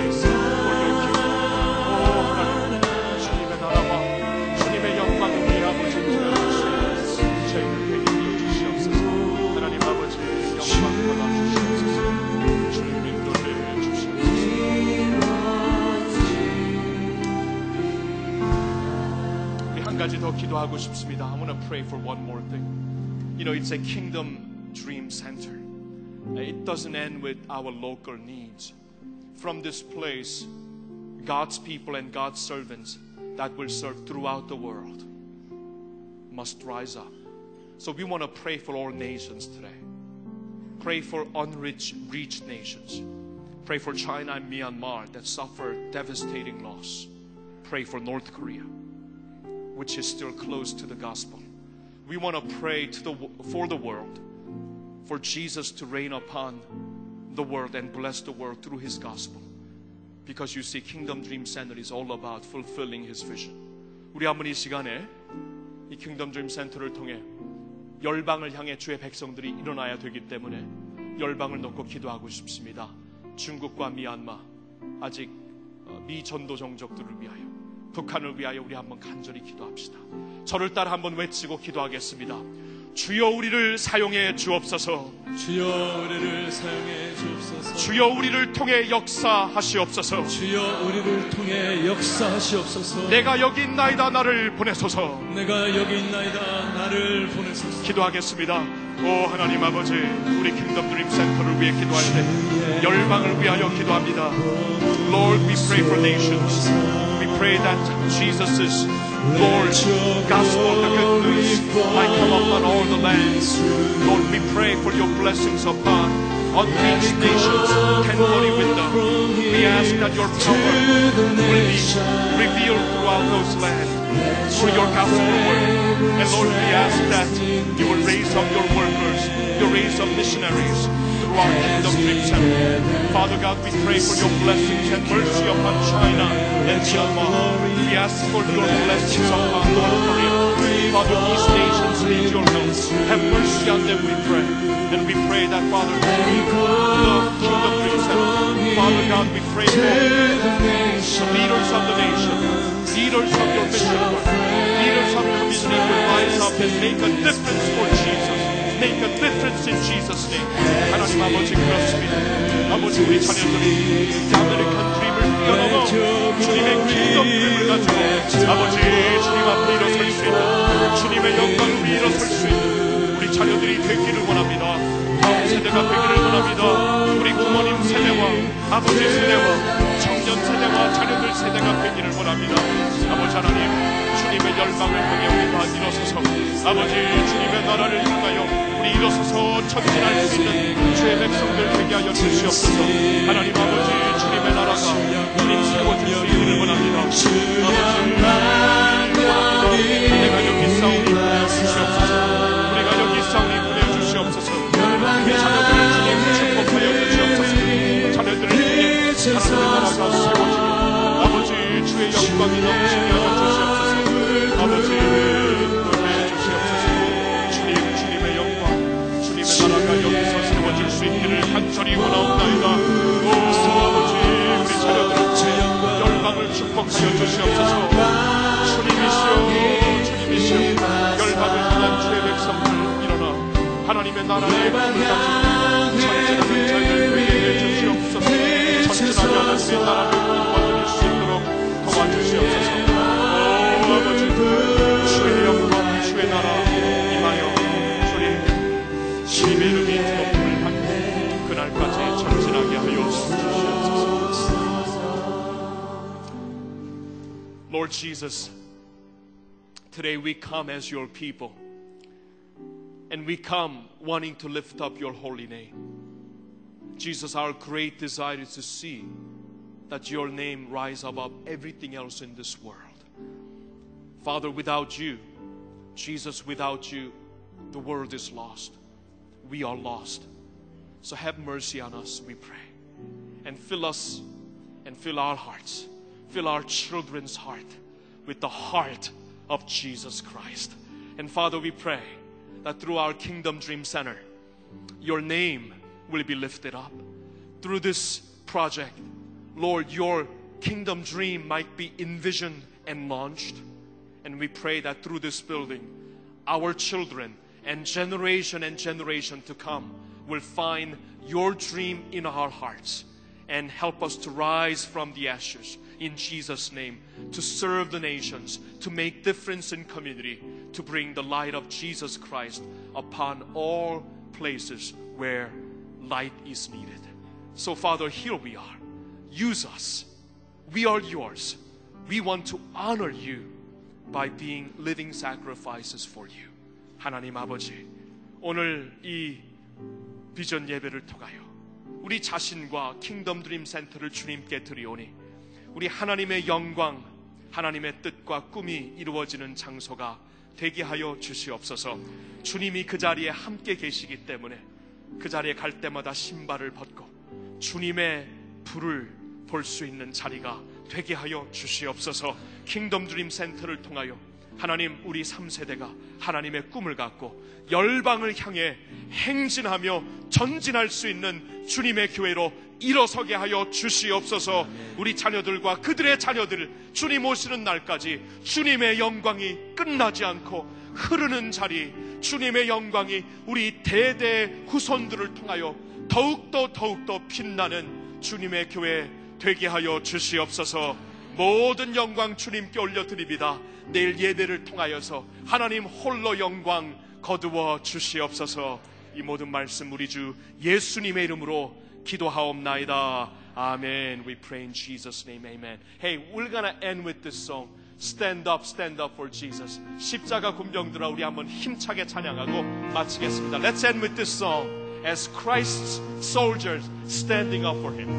기도하고 싶습니다. I want to pray for one more thing. You know, it's a kingdom dream center. It doesn't end with our local needs. From this place, God's people and God's servants that will serve throughout the world must rise up. So we want to pray for all nations today. Pray for unreached reached nations. Pray for China and Myanmar that suffer devastating loss. Pray for North Korea, Which is still close to the gospel. We want to pray to the, for the world, for Jesus to reign upon the world and bless the world through his gospel. Because you see, Kingdom Dream Center is all about fulfilling his vision. 우리 한번 이 시간에 이 킹덤 드림 센터를 통해 열방을 향해 주의 백성들이 일어나야 되기 때문에 열방을 놓고 기도하고 싶습니다. 중국과 미얀마 아직 어, 미전도 종족들을 위하여 북한을 위하여 우리 한번 간절히 기도합시다. 저를 따라 한번 외치고 기도하겠습니다. 주여 우리를 사용해 주옵소서. 주여 우리를 사용해 주옵소서 주여 우리를 통해 역사하시옵소서. 주여 우리를 통해 역사하시옵소서 내가 여기 있나이다 나를 보내소서. 내가 여기 있나이다 나를 보내소서 기도하겠습니다. 오 하나님 아버지, 우리 킹덤 드림 센터를 위해 기도할 때 열방을 위하여 기도합니다. Lord, we pray for nations. Pray that Jesus' Lord, gospel, the good news, might come upon all the lands. Lord, we pray for your blessings upon unreached nations, 10/40 Window. We ask that your power will be revealed throughout those lands through your gospel work. And Lord, we ask that you will raise up your workers, you raise up missionaries throughout Kingdom Dream Center. Father God, we pray for your blessings and mercy upon China and Myanmar. We ask for your blessings upon North Korea. Father, these nations need your help. Have mercy on them, we pray. And we pray that, Father, the Kingdom Dream Father God, we pray for leaders of the nation, leaders of your mission work, leaders of community will rise up and make a difference for Jesus. Make a difference in Jesus' name. 하나님 아버지 그렇습니다. 아버지 우리 자녀들이 이 아메리칸 드림을 뛰어넘어 주님의 킹덤 드림을 가지고 아버지 주님 앞에 일어설 수 있는 주님의 영광을 일어설 수 있는 우리 자녀들이 되기를 원합니다. 다음 세대가 되기를 원합니다. 우리 부모님 세대와 아버지 세대와 청년 세대와 자녀들 세대가 되기를 원합니다. 아버지 하나님 주님의 열방을 향해 우리가 일어서서 아버지 주님의 나라를 향하여 우리 일어서서 전진할 수 있는 주의 백성들 되게 하여 주시옵소서. 하나님 아버지 주님의 나라가 주님 세워질 수 있기를 원합니다. 아버지 내가 여기 싸우니 보내주시옵소서. 우리가 여기 싸우니 보내주시옵소서. 우리 자녀들 나라가 세워지며 아버지 주의 영광이 넘치게 하여 주시옵소서 아버지 노래해 주시옵소서 주님 주님의 영광 주님의 나라가 여기서 세워질 수 있기를 간절히 원하옵나이다 오 아버지 우리 자녀들 열방을 축복하여 주시옵소서 주님이시여 주님이시여 열방을 향한 주의 백성들 일어나 하나님의 나라의 꿈을 가지고 전진하는 자들 되게 해 주시옵소서 전진하여 하나님의 나라를 이루어드릴 수 있도록 도와주시옵소서 오 아버지 주의 영광 주의 나라 임하여 주님 주님의 이름이 높음을 받고 그날까지 전진하게 하여 주시옵소서 Lord Jesus, today we come as your people and we come wanting to lift up your holy name. Jesus, our great desire is to see that your name rise above everything else in this world. Father, without you, Jesus, without you, the world is lost. We are lost. So have mercy on us, we pray. And fill us and fill our hearts, fill our children's heart with the heart of Jesus Christ. And Father, we pray that through our Kingdom Dream Center, your name will be lifted up. Through this project, Lord, your kingdom dream might be envisioned and launched. And we pray that through this building, our children and generation and generation to come will find your dream in our hearts and help us to rise from the ashes in Jesus name to serve the nations to make difference in community to bring the light of Jesus Christ upon all places where light is needed so father here we are use us we are yours we want to honor you by being living sacrifices for you 하나님 아버지 오늘 이 비전 예배를 통하여 우리 자신과 킹덤 드림 센터를 주님께 드리오니 우리 하나님의 영광, 하나님의 뜻과 꿈이 이루어지는 장소가 되게 하여 주시옵소서. 주님이 그 자리에 함께 계시기 때문에 그 자리에 갈 때마다 신발을 벗고 주님의 불을 볼 수 있는 자리가 되게 하여 주시옵소서. 킹덤 드림 센터를 통하여 하나님 우리 3세대가 하나님의 꿈을 갖고 열방을 향해 행진하며 전진할 수 있는 주님의 교회로 일어서게 하여 주시옵소서 우리 자녀들과 그들의 자녀들을 주님 오시는 날까지 주님의 영광이 끝나지 않고 흐르는 자리 주님의 영광이 우리 대대 후손들을 통하여 더욱더 더욱더 빛나는 주님의 교회 되게 하여 주시옵소서 모든 영광 주님께 올려드립니다. 내일 예배를 통하여서 하나님 홀로 영광 거두어 주시옵소서 이 모든 말씀 우리 주 예수님의 이름으로 기도하옵나이다. 아멘. We pray in Jesus' name. Amen. Hey, we're gonna end with this song. Stand up, stand up for Jesus. 십자가 군병들아 우리 한번 힘차게 찬양하고 마치겠습니다. Let's end with this song as Christ's soldiers standing up for Him.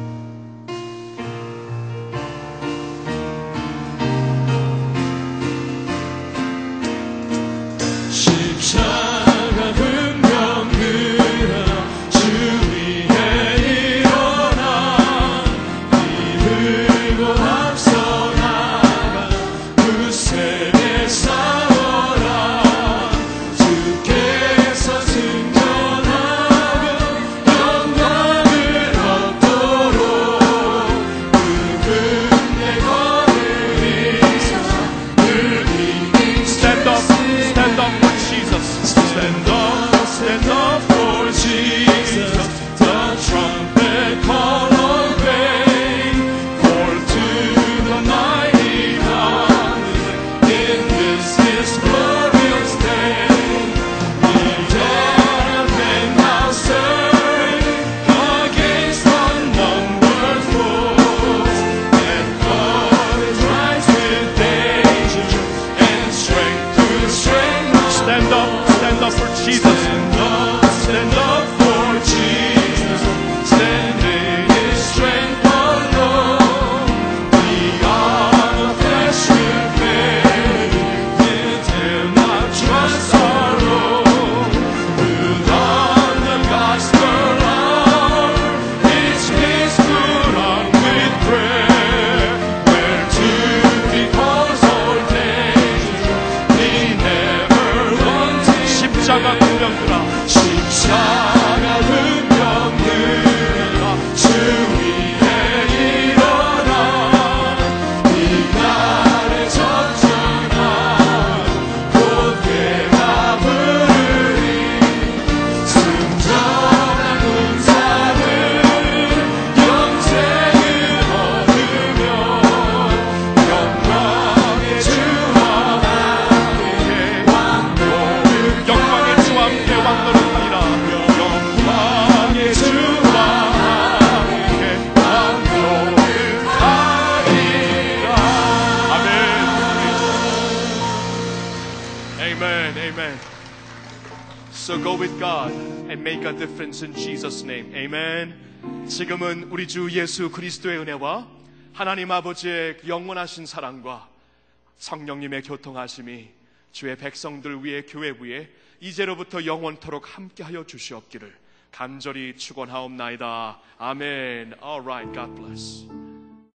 예수 그리스도의 은혜와 하나님 아버지의 영원하신 사랑과 성령님의 교통하심이 주의 백성들 위에 교회 위에 이제로부터 영원토록 함께하여 주시옵기를 간절히 축원하옵나이다. 아멘. All right. God bless.